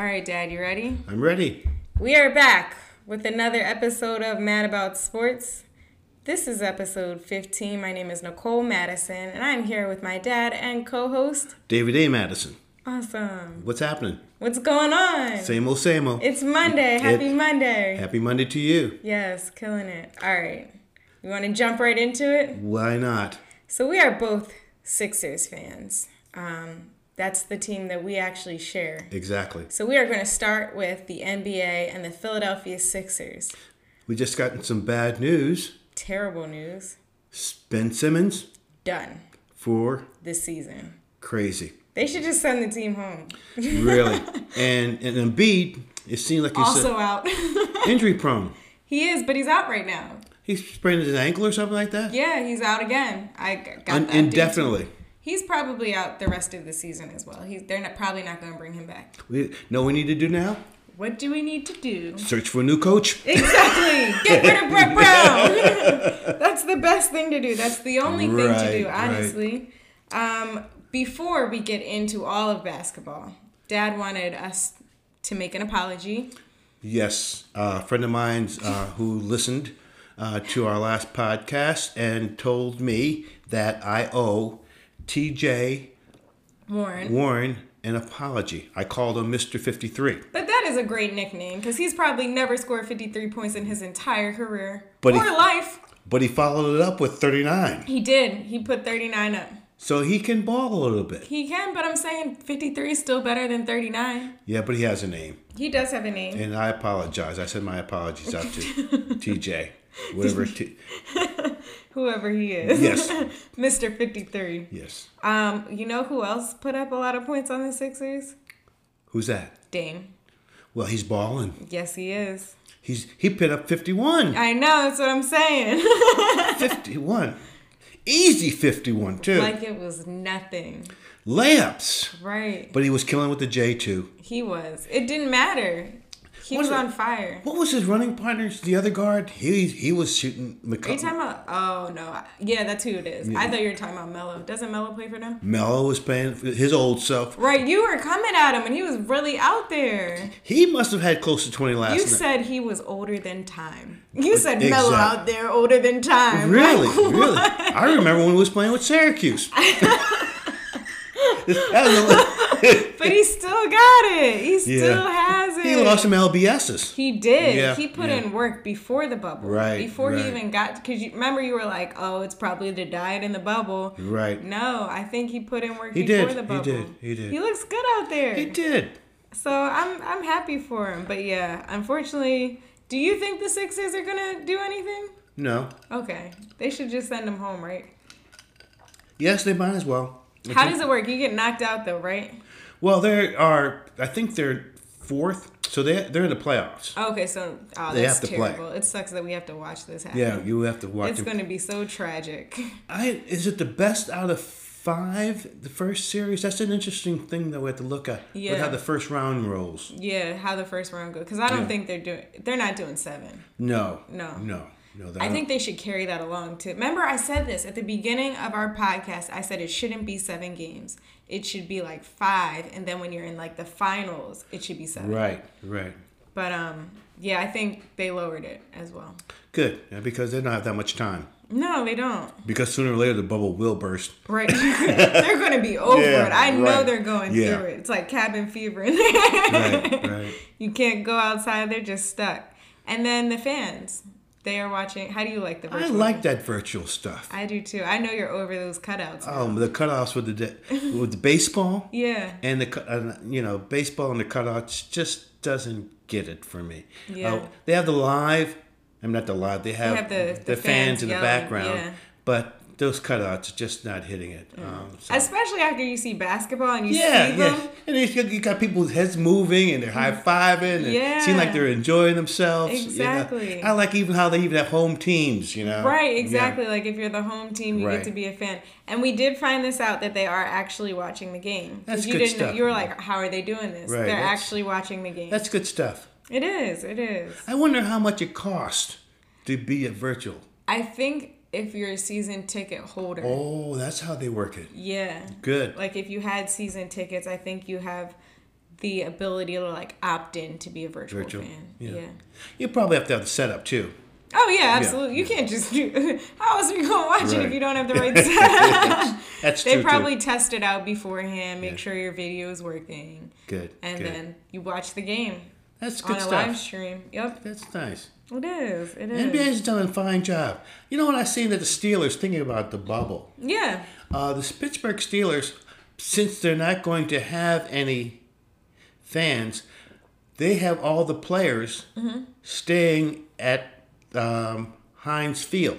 All right, Dad, you ready? I'm ready. We are back with another episode of Mad About Sports. This is episode 15. My name is Nicole Madison, and I'm here with my dad and co host. David A. Madison. Awesome. What's happening? What's going on? Same old, same old. It's Monday. Happy It- Monday. Happy Monday to you. Yes, killing it. All right. You want to jump right into it? Why not? So, we are both Sixers fans. Um, that's the team that we actually share. Exactly. So, we are going to start with the NBA and the Philadelphia Sixers. We just gotten some bad news. Terrible news. Ben Simmons Done for this season. crazy. They should just send the team home. Really. and and Embiid, it seemed like he's Also out. injury prone. he is, but he's out right now. He sprained his ankle or something like that? Yeah, he's out again. I got Un- that indefinitely. He's probably out the rest of the season as well. He's they're not, probably not going to bring him back. We know we need to do now? What do we need to do? Search for a new coach. Exactly. Get rid of Brett Brown. That's the best thing to do. That's the only thing to Right, do, right. honestly. Um, before we get into all of basketball, Dad wanted us to make an apology. Yes, uh, a friend of mine uh, who listened uh, to our last podcast and told me that I owe TJ Warren. Warren an apology. I called him Mr. 53. But that is a great nickname because he's probably never scored 53 points in his entire career But or he- life. But he followed it up with 39. He did. He put 39 up. So he can ball a little bit. He can, but I'm saying 53 is still better than 39. Yeah, but he has a name. He does have a name. And I apologize. I send my apologies out to TJ. Whatever. T- Whoever he is. Yes. Mr. 53. yes. Um, you know who else put up a lot of points on the Sixers? Who's that? Dame. Well, he's balling. Yes, he is. He's he put up 51. I know, that's what I'm saying. 51. Easy 51 too. like it was nothing. Layups. Right. But he was killing with the J2. He was. It didn't matter. He What was on fire. What was his running partners? The other guard? He he was shooting Are you talking about? Oh no, yeah, that's who it is. I thought you were talking about Melo. Doesn't Melo play for them? Melo was playing for his old self. Right, you were coming at him, and he was really out there. He must have had close to 20 last year. You night. that he was older than time. You said Melo out there older than time. Really? Like, really? I remember when he was playing with Syracuse. But he still got it. He still Yeah. has it. he lost some LBSs. He did. Yeah, he put yeah. in work before the bubble. Right, Before right. he even got because you remember you were like, oh, it's probably the diet in the bubble. Right. No, I think he put in work He before did, the he bubble. did, he did. He looks good out there. He did. So I'm I'm happy for him. But yeah, unfortunately, do you think the Sixers are gonna do anything? No. Okay, they should just send him home, right? Yes, they might as well. I How does it work? You get knocked out though, right? Well, they are. I think they're fourth, so they they're in the playoffs. Okay, so oh, They that's have to play. terrible. It sucks that we have to watch this happen. Yeah, you have to watch. it's going to be so tragic. I is it the best out of five? The first series. That's an interesting thing that we have to look at. Yeah. With how the first round rolls. Yeah, how the first round goes because I don't Yeah. think they're doing. They're not doing seven. No. No. No. No. I think they should carry that along too. Remember, I said this at the beginning of our podcast. I said it shouldn't be seven games. It should be like five, and then when you're in like the finals, it should be seven. Right. Right. But um, yeah, I think they lowered it as well. Good. Yeah, because they don't have that much time. No, they don't. Because sooner or later the bubble will burst. Right. they're going to be over Yeah, it. I know right. they're going Yeah. through it. It's like cabin fever. Right. Right. You can't go outside. They're just stuck. And then the fans, they are watching. How do you like the Virtual? I like that virtual stuff. I do too. I know you're over those cutouts. now. Um, the cutouts with the de- with the baseball yeah. and the uh, you know baseball and the cutouts just doesn't get it for me. Yeah. Uh, they have the live. I'm not the live. They have, have the- the, the fans, fans in the background, yeah. but those cutouts are just not hitting it. Um, so- Especially after you see basketball and you yeah, see them. yeah, and you got, you got people's heads moving and they're high fiving and Yeah. seem like they're enjoying themselves. you know. Exactly. I like even how they even have home teams. You know. Right, Yeah. exactly. Like if you're the home team, you Right. get to be a fan. And we did find this out that they are actually watching the game. That's you good didn't stuff. you were like, how are they doing this? Right, They're that's- actually watching the game. That's good stuff. It is. It is. I wonder how much it cost to be a virtual. I think if you're a season ticket holder, Oh, that's how they work it. yeah. Good. Like if you had season tickets, I think you have the ability to like opt in to be a virtual, Virtual, fan. yeah. Yeah. You probably have to have the setup too. Oh yeah, absolutely. You can't just do. How else are you gonna watch it if you don't have the right setup? That's they true. They probably too. test it out beforehand, make Yeah. sure your video is working, good. and good. then you watch the game that's good on a stuff. live stream. Yep, That's nice. It is. It is. NBA's done a fine job. You know what I seen that the Steelers thinking about the bubble. Yeah. Uh, the Pittsburgh Steelers, since they're not going to have any fans, they have all the players Mm-hmm. staying at um, Heinz Field.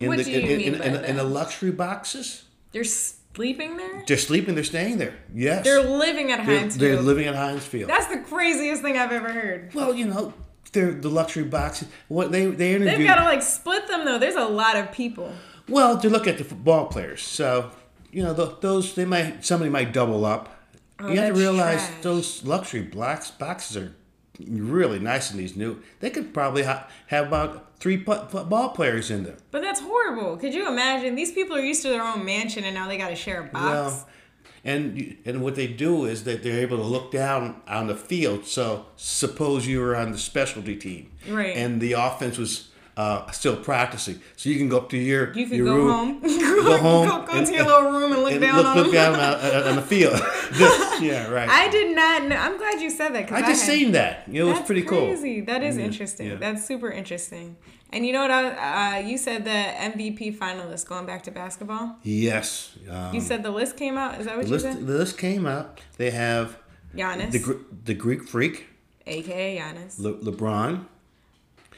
In What the, do you in, mean in, by in, that? in the luxury boxes. They're sleeping there. They're sleeping. They're staying there. Yes, They're living at They're- Heinz they're living at Heinz Field. That's the craziest thing I've ever heard. well, you know, they're the luxury boxes. What they they They've got to like split them though. There's a lot of people. Well, to look at the football players, so you know th- those they might somebody might double up. Oh, you have to realize trash. those luxury blocks boxes are really nice in these new. They could probably ha- have about three pu- football players in them. But that's horrible. Could you imagine? These people are used to their own mansion and now they got to share a box. Well, and and what they do is that they're able to look down on the field. So suppose you were on the specialty team, Right. And the offense was. Uh, still practicing, so you can go up to your you could your go room, home. go home, Go, go and- to your little room and look and down look, on look them. down on, on the field. Yeah, right. I did not know. I'm glad you said that. I just had- seen that. You know, it was pretty crazy. That is Yeah, interesting. yeah. That's super interesting. And you know what? I, uh, you said the MVP finalists going back to basketball. Yes. Um, You said the list came out. Is that what you list, said? the list came out. They have Giannis, the the Greek Freak, aka Giannis. Le- LeBron.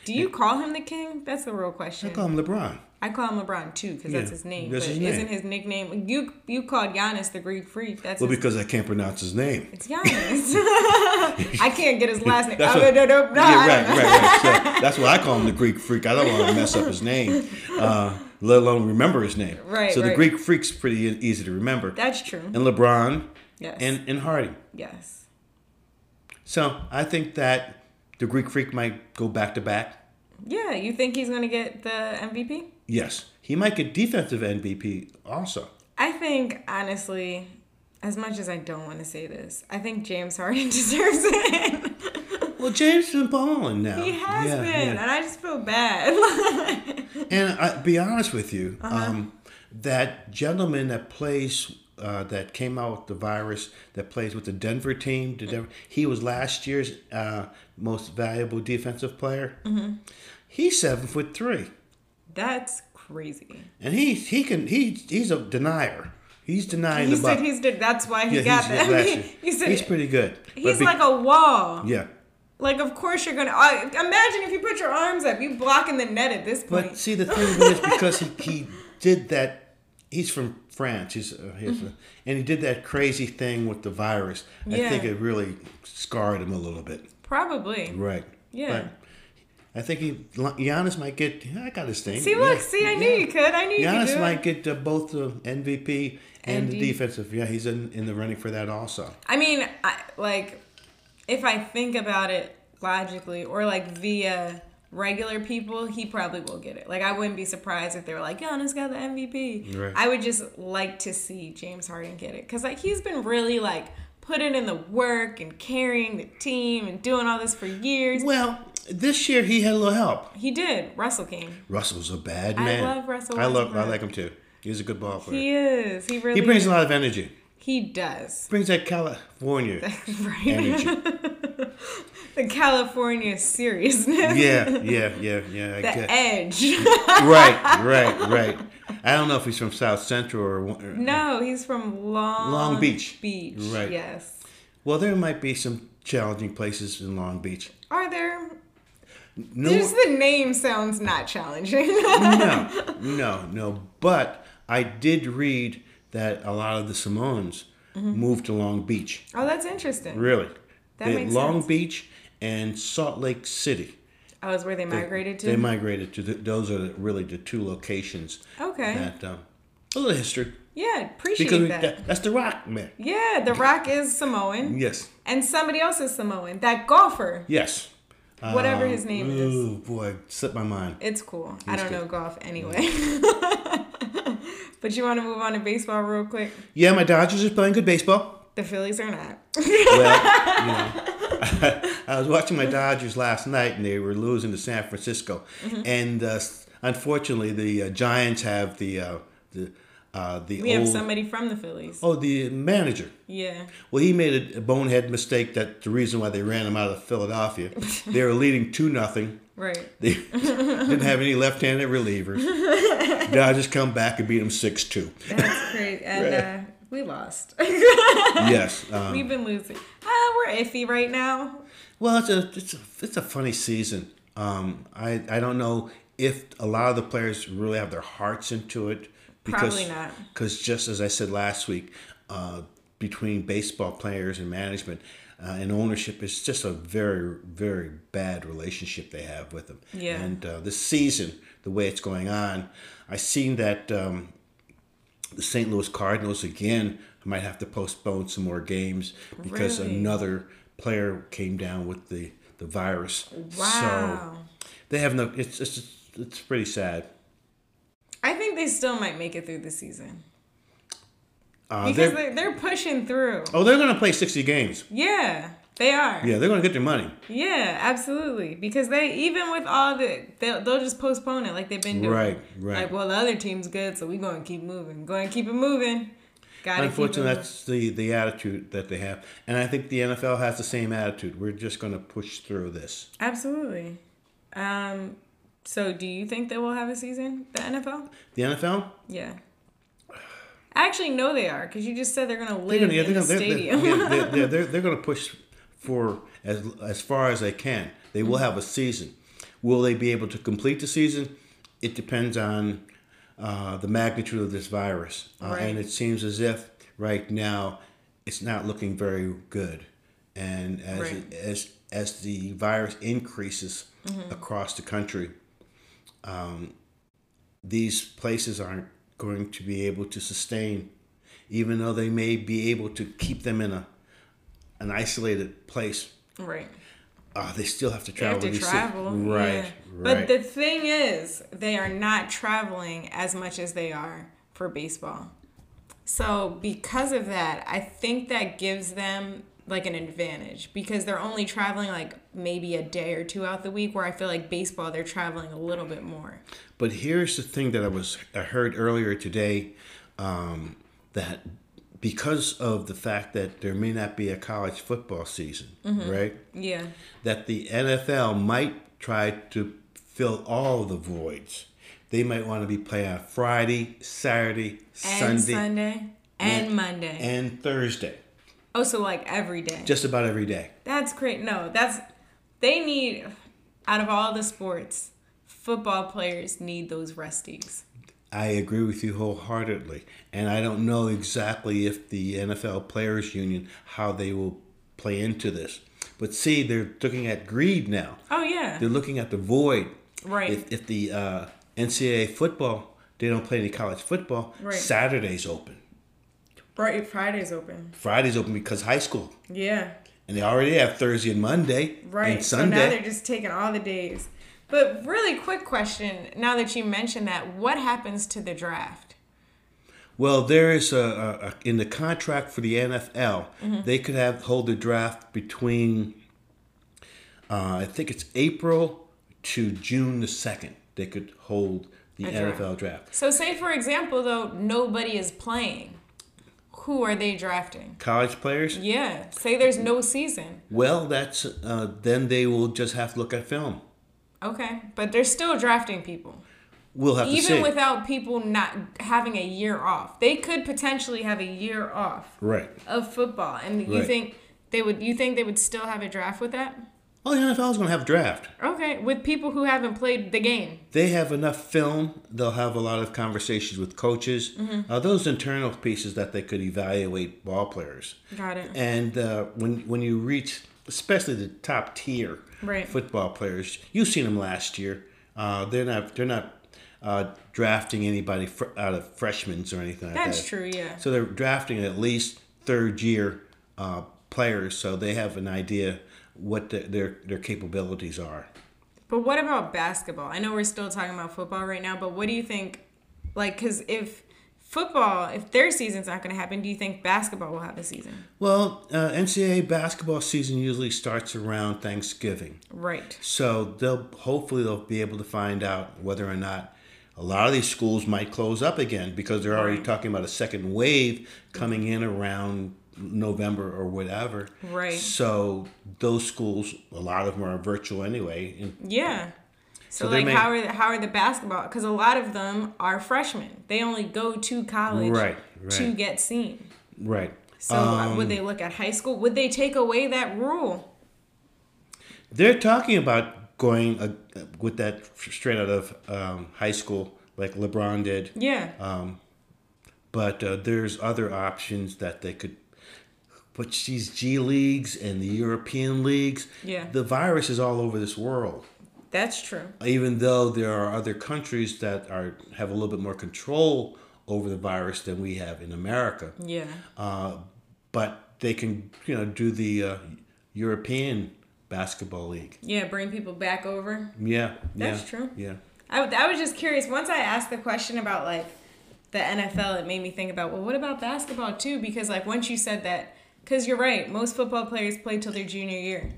Do you call him the king? That's the real question. I call him LeBron. I call him LeBron too because that's his name. that's but his name. isn't his nickname? You you called Giannis the Greek freak. That's Well, because I can't pronounce his name. it's Giannis. I can't get his last name. That's Oh, what- no, no, no, no, yeah, right, right, right. So that's why I call him the Greek Freak. I don't want to mess up his name, uh, let alone remember his name. Right, So the. Greek Freak's pretty easy to remember. That's true. And LeBron Yes. and and Harden. yes. So I think that the Greek Freak might go back to back. Yeah, you think he's gonna get the MVP? Yes, he might get defensive MVP also. I think honestly, as much as I don't want to say this, I think James Harden deserves it. Well, James has been balling now. he has Yeah, been, yeah. and I just feel bad. And I be honest with you, Uh-huh. um, that gentleman that plays, uh, that came out with the virus, that plays with the Denver team, the Denver, he was last year's uh, most valuable defensive player. Mm-hmm. He's seven foot three, That's crazy. and he he can he he's a denier. He's denying He the said buck. he's that's why he Yeah, got he's- the last He said he's pretty good. He's be- like a wall. yeah. Like, of course you're gonna. Uh, imagine if you put your arms up, you blocking the net at this point. But see, the thing is, because he, he did that, he's from France, he's, uh, he's uh, and he did that crazy thing with the virus. I think it really scarred him a little bit. Probably. Right. Yeah. But I think he, Giannis might get. I got his thing. See, look, Yeah. see, I knew Yeah. you could. I knew you could Giannis might get uh, both the MVP and, And the defensive. Yeah, he's in, in the running for that also. I mean, I, like, if I think about it logically, or like via regular people, he probably will get it. Like, I wouldn't be surprised if they were like, Giannis got the MVP. Right. I would just like to see James Harden get it because, like, he's been really like putting in the work and carrying the team and doing all this for years. Well, this year he had a little help. He did. Russell came. Russell's a bad man. I love Russell I love. I like him too. He's a good ball player. He is. He really. he brings is. a lot of energy. He does. Brings that California right. energy. the California seriousness. Yeah, yeah, yeah, yeah. I The get. edge. Right, right, right. I don't know if he's from South Central or. or no, uh, he's from Long Long Beach. Beach. Right. Yes. Well, there might be some challenging places in Long Beach. Are there? No, Just the name sounds not challenging. no, no, no. But I did read that a lot of the Samoans mm-hmm. moved to Long Beach. oh, that's interesting. Really, That Long sense. Beach and Salt Lake City. Oh, is where they migrated to. They migrated to. The, those are really the two locations. okay. That um, a little history yeah, appreciate because that. that, that's the Rock man. Yeah, The Rock is Samoan, Yes, and somebody else is Samoan. That golfer. yes. Whatever Um, his name is. Oh boy, slipped my mind. It's cool. I don't good. know golf anyway. but you want to move on to baseball real quick? Yeah, my Dodgers are playing good baseball. The Phillies are not. Well, you know, I was watching my Dodgers last night, and they were losing to San Francisco, Mm-hmm. and uh, unfortunately, the uh, Giants have the uh, the uh, the we old have somebody from the Phillies. oh the manager. Yeah. Well, he made a bonehead mistake. That the reason why they ran him out of Philadelphia. they were leading two nothing. Right. They didn't have any left-handed relievers. Dodgers come back and beat them six two. That's great. And uh, we lost. Yes. Um, We've been losing. Uh, we're iffy right now. Well, it's a it's a it's a funny season. Um, I I don't know if a lot of the players really have their hearts into it. Because, Probably not. Because just as I said last week, uh, between baseball players and management uh, and ownership, it's just a very very bad relationship they have with them. Yeah. And uh, this season, the way it's going on, I seen that. Um, the St. Louis Cardinals again might have to postpone some more games because Really? another player came down with the, the virus. Wow. So they have no. It's it's it's pretty sad. I think they still might make it through the season. Uh, Because they're, they're, they're pushing through. oh, they're gonna play sixty games. Yeah, they are. Yeah, they're gonna get their money. Yeah, absolutely. Because they even with all the they'll, they'll just postpone it like they've been doing. Right, right. Like, well, the other team's good, so we're gonna keep moving. Go and keep it moving. Got it. Unfortunately, that's the the attitude that they have, and I think the NFL has the same attitude. We're just gonna push through this. absolutely. Um. So, do you think they will have a season? The NFL? The NFL, Yeah. I actually know they are because you just said they're gonna they're live gonna, in they're the gonna, stadium. they're, they're, they're, they're, they're gonna push for as as far as they can. They Mm-hmm. will have a season. Will they be able to complete the season? It depends on uh, the magnitude of this virus, uh, Right. and it seems as if right now it's not looking very good. And as Right. as as the virus increases Mm-hmm. across the country, um, these places aren't going to be able to sustain, even though they may be able to keep them in a an isolated place. right. Uh, they still have to They travel. have to travel. right? yeah. Right. But the thing is, they are not traveling as much as they are for baseball. So because of that, I think that gives them like an advantage because they're only traveling like maybe a day or two out the week where I feel like baseball they're traveling a little bit more. But here's the thing that I was I heard earlier today um, that because of the fact that there may not be a college football season, Mm-hmm. right? Yeah. That the NFL might try to fill all the voids. They might want to be playing on Friday, Saturday, And Sunday, Sunday and Monday. and Thursday, oh, so like every day. just about every day. That's great. No, that's they need out of all the sports, football players need those resties. I agree with you wholeheartedly, and I don't know exactly if the NFL Players Union how they will play into this. But see, they're looking at greed now. Oh yeah. They're looking at the void. Right. If, if the uh, NCAA football, they don't play any college football. Right. Saturday's open. Right, Friday's open. Friday's open because high school, Yeah. and they already have Thursday and Monday Right. and So now they're just taking all the days. But really quick question, now that you mentioned that, what happens to the draft? Well, there is a, a, a in the contract for the NFL, Mm-hmm. they could have hold the draft between, uh, I think it's April to June the second. They could hold the draft. NFL draft. So say for example though, nobody is playing. Who are they drafting? College players, Yeah. Say there's no season. well, that's uh, then they will just have to look at film. Okay. But they're still drafting people. We'll have to even see. without people not having a year off they could potentially have a year off right. of football and you Right. think they would you think they would still have a draft with that Oh, the NFL is going to have a draft. okay with people who haven't played the game They have enough film. They'll have a lot of conversations with coaches. Mm-hmm. Uh, those internal pieces that they could evaluate ball players. got it And uh, when when you reach, especially the top tier Right. football players, you've seen them last year. Uh, they're not they're not uh, drafting anybody fr- out of freshmen or anything like that's that. true yeah So they're drafting at least third year uh, players, so they have an idea what the, their their capabilities are. but what about basketball i know we're still talking about football right now but what do you think like because if football, if their season's not going to happen, do you think basketball will have a season? Well, uh, NCAA basketball season usually starts around Thanksgiving. Right. So they'll hopefully they'll be able to find out whether or not a lot of these schools might close up again because they're already Right. talking about a second wave coming in around November or whatever. Right. So those schools, a lot of them are virtual anyway. Yeah. So, So like, may- how are the, how are the basketball? Because a lot of them are freshmen. They only go to college Right, to get seen. right. So uh, Um, would they look at high school? Would they take away that rule? They're talking about going uh, with that straight out of um, high school, like LeBron did. Yeah. Um, But uh, there's other options that they could. But these G leagues and the European leagues, Yeah. the virus is all over this world. That's true. Even though there are other countries that are have a little bit more control over the virus than we have in America, Yeah. uh, but they can you know do the uh, European basketball league. Yeah. Bring people back over. Yeah, That's yeah, true. Yeah. I, I was just curious. Once I asked the question about like the NFL, it made me think about well, what about basketball too? Because like once you said that, because you're right, most football players play till their junior year,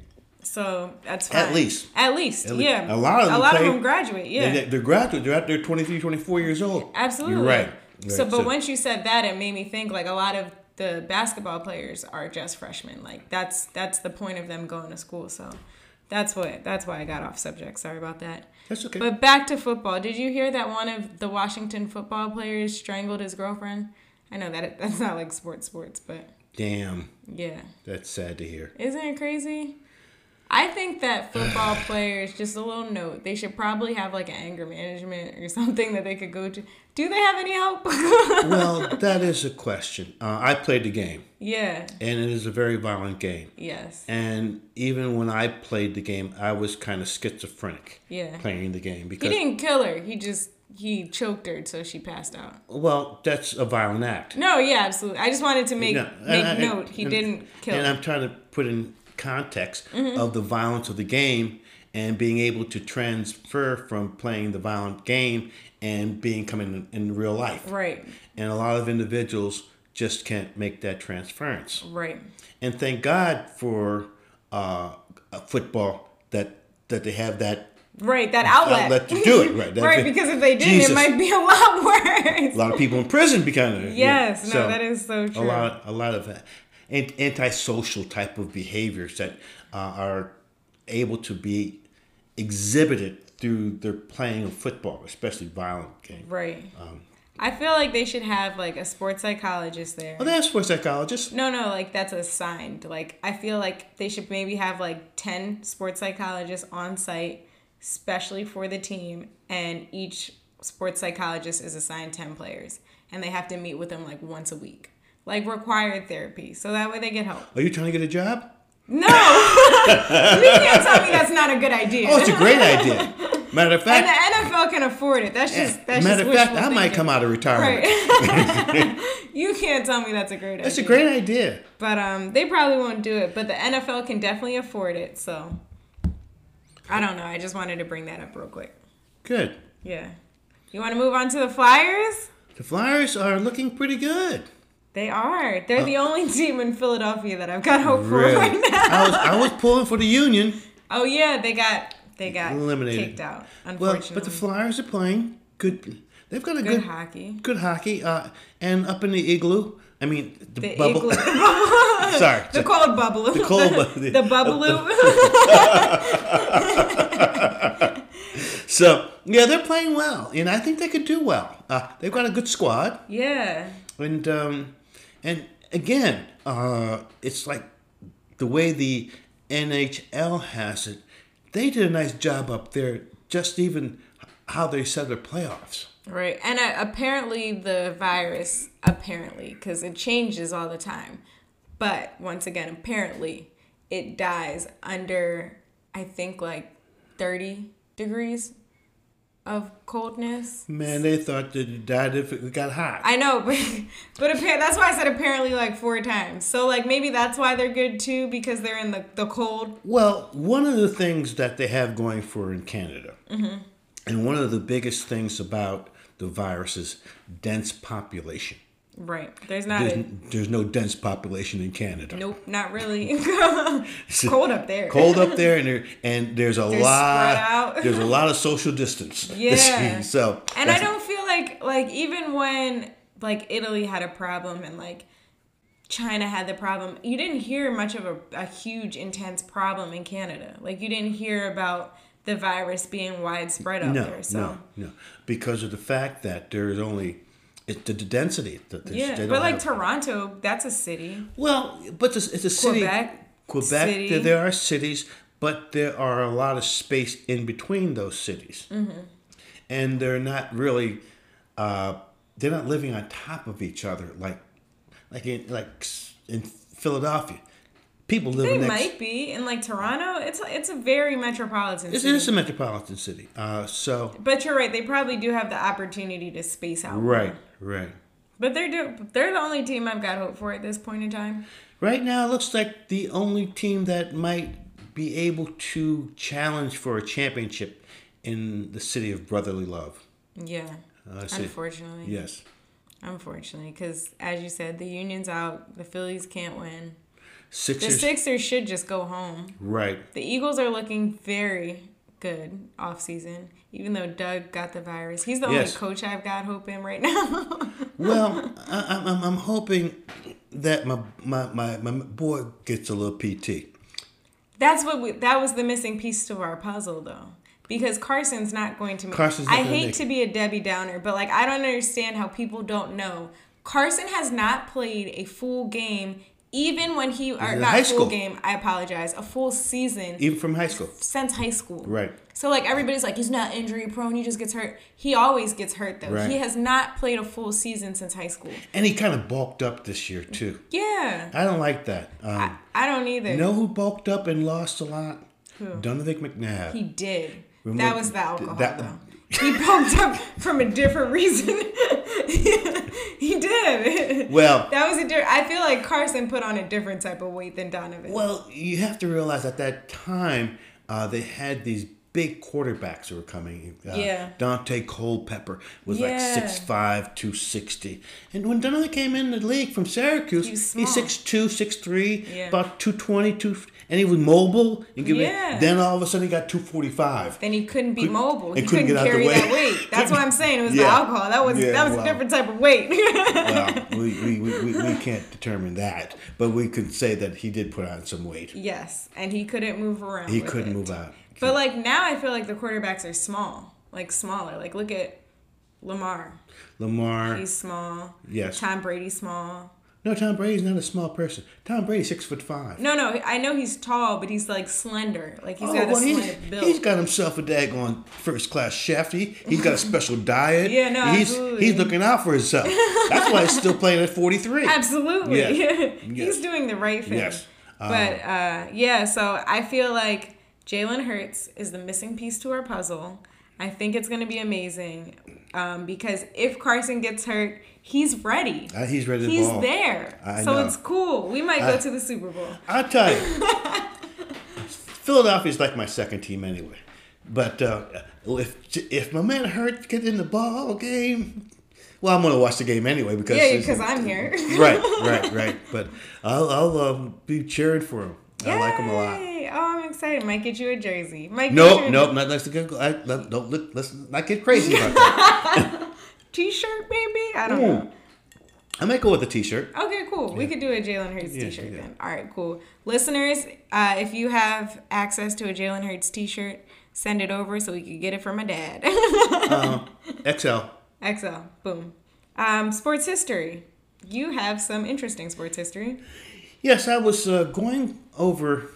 so that's fine. At least. At least, At yeah. a lot of them a lot play- of them graduate. Yeah, They, they're graduate. They're out there 23, 24 years old. absolutely. You're right. So, Right. but once you said that, it made me think like a lot of the basketball players are just freshmen. Like that's that's the point of them going to school. So. That's what. That's why I got off subject. Sorry about that. That's okay. But back to football. Did you hear that one of the Washington football players strangled his girlfriend? I know that it, that's not like sports, sports, but Damn, yeah, that's sad to hear. isn't it crazy? I think that football players, just a little note, they should probably have like an anger management or something that they could go to. Do they have any help? well, that is a question. Uh, I played the game, yeah. and it is a very violent game. Yes. And even when I played the game, I was kind of schizophrenic Yeah. playing the game because He didn't kill her. He just he choked her so she passed out. well, that's a violent act. No, yeah, absolutely. I just wanted to make No, make I- note. He and- didn't kill And her. I'm trying to put in context Mm-hmm. of the violence of the game and being able to transfer from playing the violent game and being coming in, in real life. Right. And a lot of individuals just can't make that transference. Right. And thank God for uh, football that that they have that Right, that outlet. outlet to do it. Right, right, because if they didn't, Jesus. it might be a lot worse. a lot of people in prison because of it. Yes, Yeah. no, So, that is so true. a lot a lot of antisocial type of behaviors that uh, are able to be exhibited through their playing of football, especially violent game. Right. Um, I feel like they should have like a sports psychologist there. Well, they have sports psychologists. No, no, like that's assigned. Like I feel like they should maybe have like 10 sports psychologists on site, especially for the team, and each sports psychologist is assigned 10 players and they have to meet with them like once a week. Like required therapy. So that way they get help. Are you trying to get a job? No. you can't tell me that's not a good idea. Oh, it's a great idea. Matter of fact, and the NFL can afford it. That's just that's matter just of fact, I might come out of retirement. Right. you can't tell me that's a great idea. That's a great idea. But um, they probably won't do it. But the NFL can definitely afford it. So I don't know. I just wanted to bring that up real quick. Good. Yeah. You want to move on to the Flyers? The Flyers are looking pretty good. They are. They're the only team in Philadelphia that I've got hope for right now. I was I was pulling for the Union. Oh yeah, they got they got Eliminated. kicked out. Well, but the Flyers are playing good. They've got a good good hockey. good hockey. Uh, and up in the igloo, I mean the, The bubble. igloo- Sorry, The cold bubble. The cold bu- The, the- bubble. so yeah, they're playing well, and I think they could do well. Uh, they've got a good squad, yeah. and um, and again, uh, it's like the way the NHL has it. They did a nice job up there, just even how they set their playoffs. Right. And uh, apparently the virus, apparently, because it changes all the time. But once again, apparently it dies under, I think, like 30 degrees of coldness. Man, they thought that it died if it got hot. I know, but but appar- that's why I said apparently like four times. So like maybe that's why they're good too because they're in the, the cold. Well, one of the things that they have going for in Canada, mm-hmm. and one of the biggest things about the virus's dense population. Right. There's not There's, a there's no dense population in Canada. nope, not really. Cold up there. Cold up there, and there and there's a They're lot. There's a lot of social distance. Yeah. so And I don't feel like like even when like Italy had a problem and like China had the problem, you didn't hear much of a, a huge intense problem in Canada. Like you didn't hear about the virus being widespread up no, there. So no, no, because of the fact that there's only it's the, the density that there's, yeah, they but like have- Toronto, that's a city. Well, but it's, it's a city. Quebec, Quebec. city. There, there are cities, but there are a lot of space in between those cities, Mm-hmm. and they're not really. Uh, they're not living on top of each other like, like in like in Philadelphia. People live They next. might be in like Toronto. It's it's a very metropolitan It's, city. it's a metropolitan city. Uh, so but you're right. They probably do have the opportunity to space out. more. right, right. But they're do, they're the only team I've got hope for at this point in time. Right now, it looks like the only team that might be able to challenge for a championship in the city of brotherly love. Yeah. I see. Unfortunately. Yes. Unfortunately, because as you said, the Union's out. The Phillies can't win. The Sixers. Sixers should just go home. Right. The Eagles are looking very good off season, even though Doug got the virus. He's the Yes. only coach I've got hope in right now. Well, I, I'm, I'm- I'm hoping that my, my, my, my boy gets a little PT. That's what we, that was the missing piece to our puzzle, though. Because Carson's not going to make. Carson's I hate make to be a Debbie Downer, but like I don't understand how people don't know. Carson has not played a full game, even when he or not high full school. game. I apologize, a full season Even from high school. since high school. Right. So like everybody's like he's not injury prone. He just gets hurt. He always gets hurt though. Right. He has not played a full season since high school. And he kind of bulked up this year, too. Yeah, I don't like that. Um, I don't either. you know who bulked up and lost a lot? Donovan McNabb. He did. Remember- that was the alcohol, that- though. He poked up from a different reason. he did. Well- that was a different. I feel like Carson put on a different type of weight than Donovan. Well, you have to realize at that time uh, they had these big quarterbacks who were coming. Uh, Yeah. Daunte Culpepper was like Yeah. 6'5", 260. And when Donovan came in the league from Syracuse, he's small. 6'2", 6'3", Yeah. about 220, 2, and he was mobile. And give it- Yeah. then all of a sudden he got 245. then he couldn't be Couldn't- mobile. he couldn't couldn't, get out the carry that weight. That's what I'm saying. It was the alcohol. That was Yeah, that was a different type of weight. well, we, we, we, we, can't determine that, but we could say that he did put on some weight. yes, and he couldn't move around. He couldn't it. move out. But like now, I feel like the quarterbacks are small, like smaller. Like look at Lamar. Lamar, He's small. yes. Tom Brady's small. No, Tom Brady's not a small person. Tom Brady's six foot five. No, no, I know he's tall, but he's like slender. Like he's Oh, got a well, he's, slender build. he's got himself a daggone first class chef. He he's got a special diet. Yeah, no, he's absolutely. he's looking out for himself. That's why he's still playing at forty three. Absolutely. Yeah. he's doing the right thing. Yes. but uh, yeah, so I feel like Jalen Hurts is the missing piece to our puzzle. I think it's going to be amazing um, because if Carson gets hurt, he's ready. Uh, he's ready to He's ball. there. I so know. it's cool. We might I- go to the Super Bowl. I'll tell you, Philadelphia's like my second team anyway. But uh, if if my man Hurt get in the ball game, well, I'm gonna watch the game anyway because Yeah, because I'm here. right, right, right. But I'll I'll um, be cheering for him. I like him a lot. Oh, I'm excited. Might get you a jersey. Might get you Nope, nope, not let's go. I, let, don't let, let's not get crazy about that. t-shirt, maybe. I don't Ooh. know. I might go with a T-shirt. Okay, cool. We could do a Jalen Hurts Yeah, t-shirt yeah. then. All right, cool. Listeners, uh, if you have access to a Jalen Hurts t-shirt, send it over so we could get it from my dad. XL. XL. Boom. Um, sports history. You have some interesting sports history. Yes, I was uh, going over,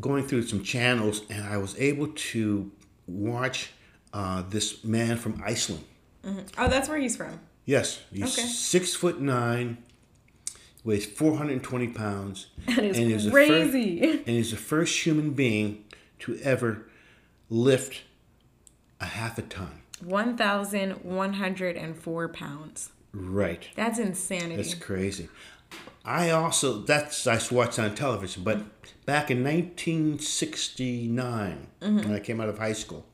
going through some channels, and I was able to watch uh, this man from Iceland. Oh, that's where he's from. Yes, he's Okay. six foot nine, weighs four hundred and twenty pounds, That is and he's the crazy. fir- and he's the first human being to ever lift a half a ton. 1,104 pounds. Right. That's insanity. That's crazy. I also that's I watched on television, but back in 1969 Mm-hmm. when I came out of high school,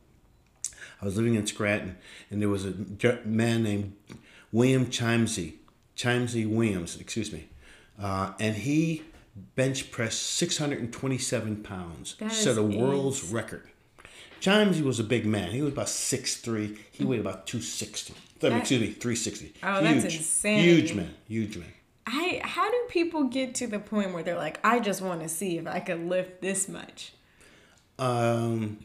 I was living in Scranton, and there was a man named William Chimesy, Chimesy Williams, excuse me, uh, and he bench pressed 627 pounds, That set a world's record. Chimesy was a big man. He was about 6'3". He weighed about 260. That- excuse me, 360. Oh, that's Huge. insanity. Huge man. Huge man. I how do people get to the point where they're like, I just want to see if I could lift this much? Um,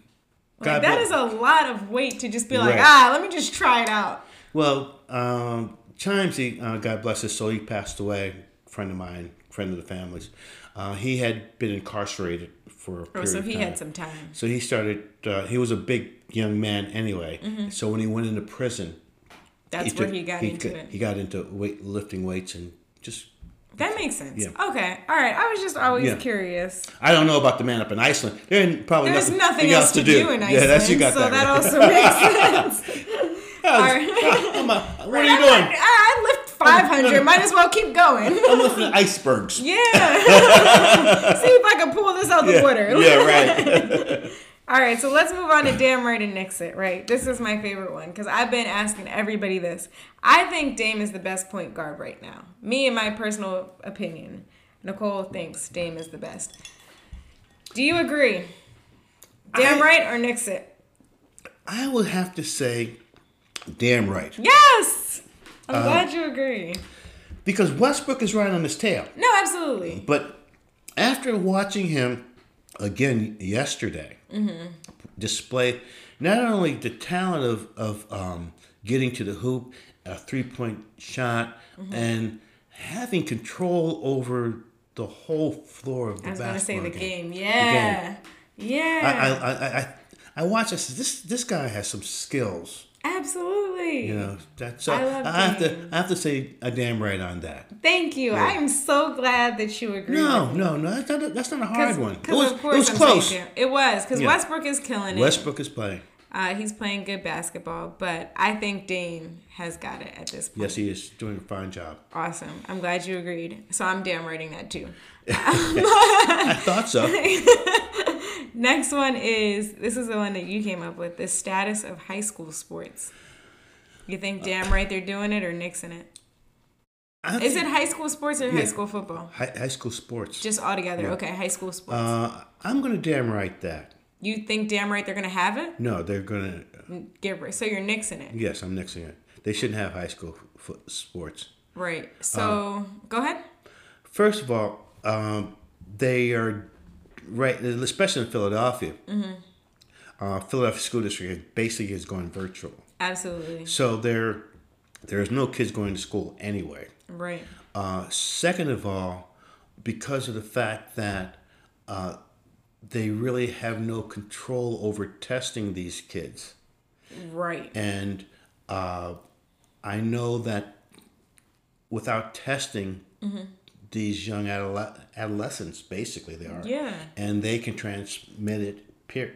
Like that bless- is a lot of weight to just be like, ah, let me just try it out. Well, um, Chimesy, uh, God bless his soul, he passed away. Friend of mine, friend of the family's. Uh, he had been incarcerated for a Oh, period so of he time. had some time. So he started. Uh, he was a big young man anyway. So when he went into prison, That's took- where he got into it. He got into weight lifting weights and just. That makes sense. Yeah. Okay. All right. I was just always Yeah. curious. I don't know about the man up in Iceland. There's probably There's nothing, nothing else to do in Iceland. Yeah, that's you got so that. that right. also makes sense. All right. I'm a- what are I, you doing? I, I lift 500. Might as well keep going. I'm lifting icebergs. Yeah. See if I can pull this out of the Yeah, water. yeah, right. All right, so let's move on to Damn Right and Nix It, right? This is my favorite one because I've been asking everybody this. I think Dame is the best point guard right now. Me and my personal opinion. Nicole thinks Dame is the best. Do you agree? Damn I- right or Nix It? I would have to say, damn right, Yes! I'm Uh, glad you agree. because Westbrook is right on his tail. No, absolutely. But after watching him again yesterday display not only the talent of, of um, getting to the hoop, a three point shot, and having control over the whole floor of the I was going to say basketball the game. game. Yeah. I, Yeah. I, I, I, I watched. I said, this this guy has some skills. Absolutely. You know, that's. I I, have to. I have to say a damn right on that. Thank you. I am so glad that you agree. No, no, no. That's not. A, that's not a hard one. It was, of course it was I'm close. It was because Yeah. Westbrook is killing it. Westbrook is playing. Uh, he's playing good basketball, but I think Dame has got it at this point. Yes, he is doing a fine job. Awesome. I'm glad you agreed. So I'm damn writing that too. I thought so. Next one is this is the one that you came up with the status of high school sports. You think damn right they're doing it or nixing it? Is think it high school sports or high school football? high, high school sports? Just all together. Okay, high school sports. Uh, I'm gonna damn right that. you think damn right they're gonna have it? No, they're gonna. Get rid. So you're nixing it. Yes, I'm nixing it. They shouldn't have high school foot sports. Right. So Uh, go ahead. First of all, um, they are right, especially in Philadelphia. Mm-hmm. Uh, Philadelphia School District basically is going virtual, Absolutely. so there there's no kids going to school anyway. Right. Uh, second of all, because of the fact that uh, they really have no control over testing these kids. Right. And uh, I know that without testing, these young adole- adolescents, basically they are, Yeah. and they can transmit it per-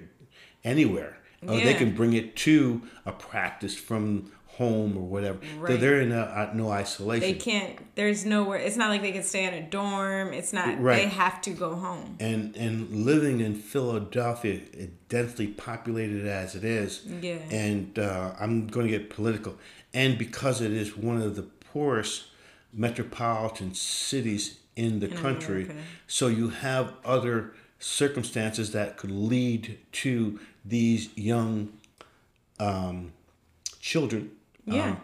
anywhere. Or they can bring it to a practice from home or whatever. So Right. they're in a, uh, no isolation. They can't. There's nowhere. It's not like they can stay in a dorm. It's not. Right. They have to go home. and and living in Philadelphia, densely populated as it is, Yeah. and uh, I'm going to get political, and because it is one of the poorest metropolitan cities in the country, so you have other circumstances that could lead to these young um, children Yeah. um,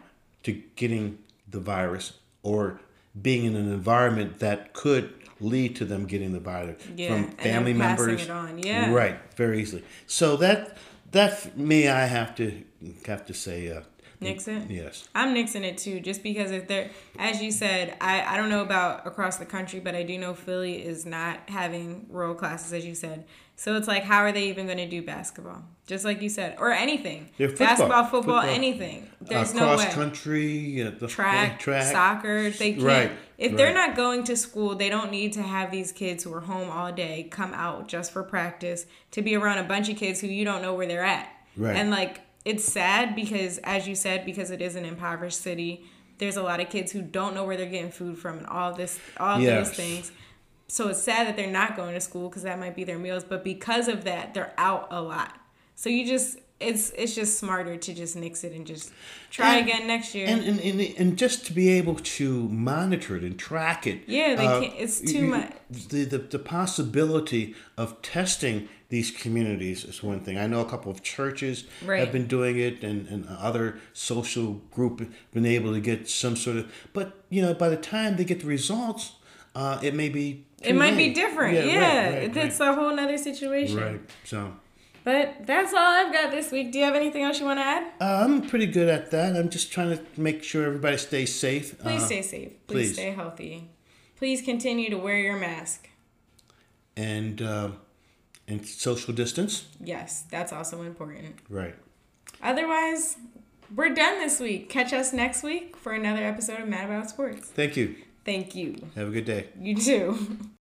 to getting the virus or being in an environment that could lead to them getting the virus Yeah, from family members. yeah. Right, very easily. So that that me, I have to have to say, uh, Nixon. yes. I'm nixing it too, just because if they're, as you said, I, I don't know about across the country, but I do know Philly is not having rural classes, as you said. So it's like, how are they even going to do basketball? Just like you said, or anything. Yeah, football. Basketball, football, Football. anything. There's uh, no cross way. country, uh, the track, track. soccer. They can't. Right, If they're not going to school, they don't need to have these kids who are home all day come out just for practice to be around a bunch of kids who you don't know where they're at. Right. And like it's sad because, as you said, because it is an impoverished city, there's a lot of kids who don't know where they're getting food from and all this, all Yes. those things. So it's sad that they're not going to school because that might be their meals. But because of that, they're out a lot. So you just, it's it's just smarter to just nix it and just try And- again next year. and, and, and, and just to be able to monitor it and track it. Yeah, they uh, can't- it's too you- much. The, the, the possibility of testing these communities is one thing. I know a couple of churches Right. have been doing it and, and other social group been able to get some sort of, but you know, by the time they get the results, uh, it may be it might be different. right, Yeah, right, it's right. a whole nother situation. Right. So But that's all I've got this week. Do you have anything else you want to add? uh, I'm pretty good at that. I'm just trying to make sure everybody stays safe. Please Uh, stay safe. Please, please. stay healthy. Please continue to wear your mask. and uh, and social distance. Yes, that's also important. Right. Otherwise, we're done this week. Catch us next week for another episode of Mad About Sports. Thank you. Thank you. Have a good day. You too.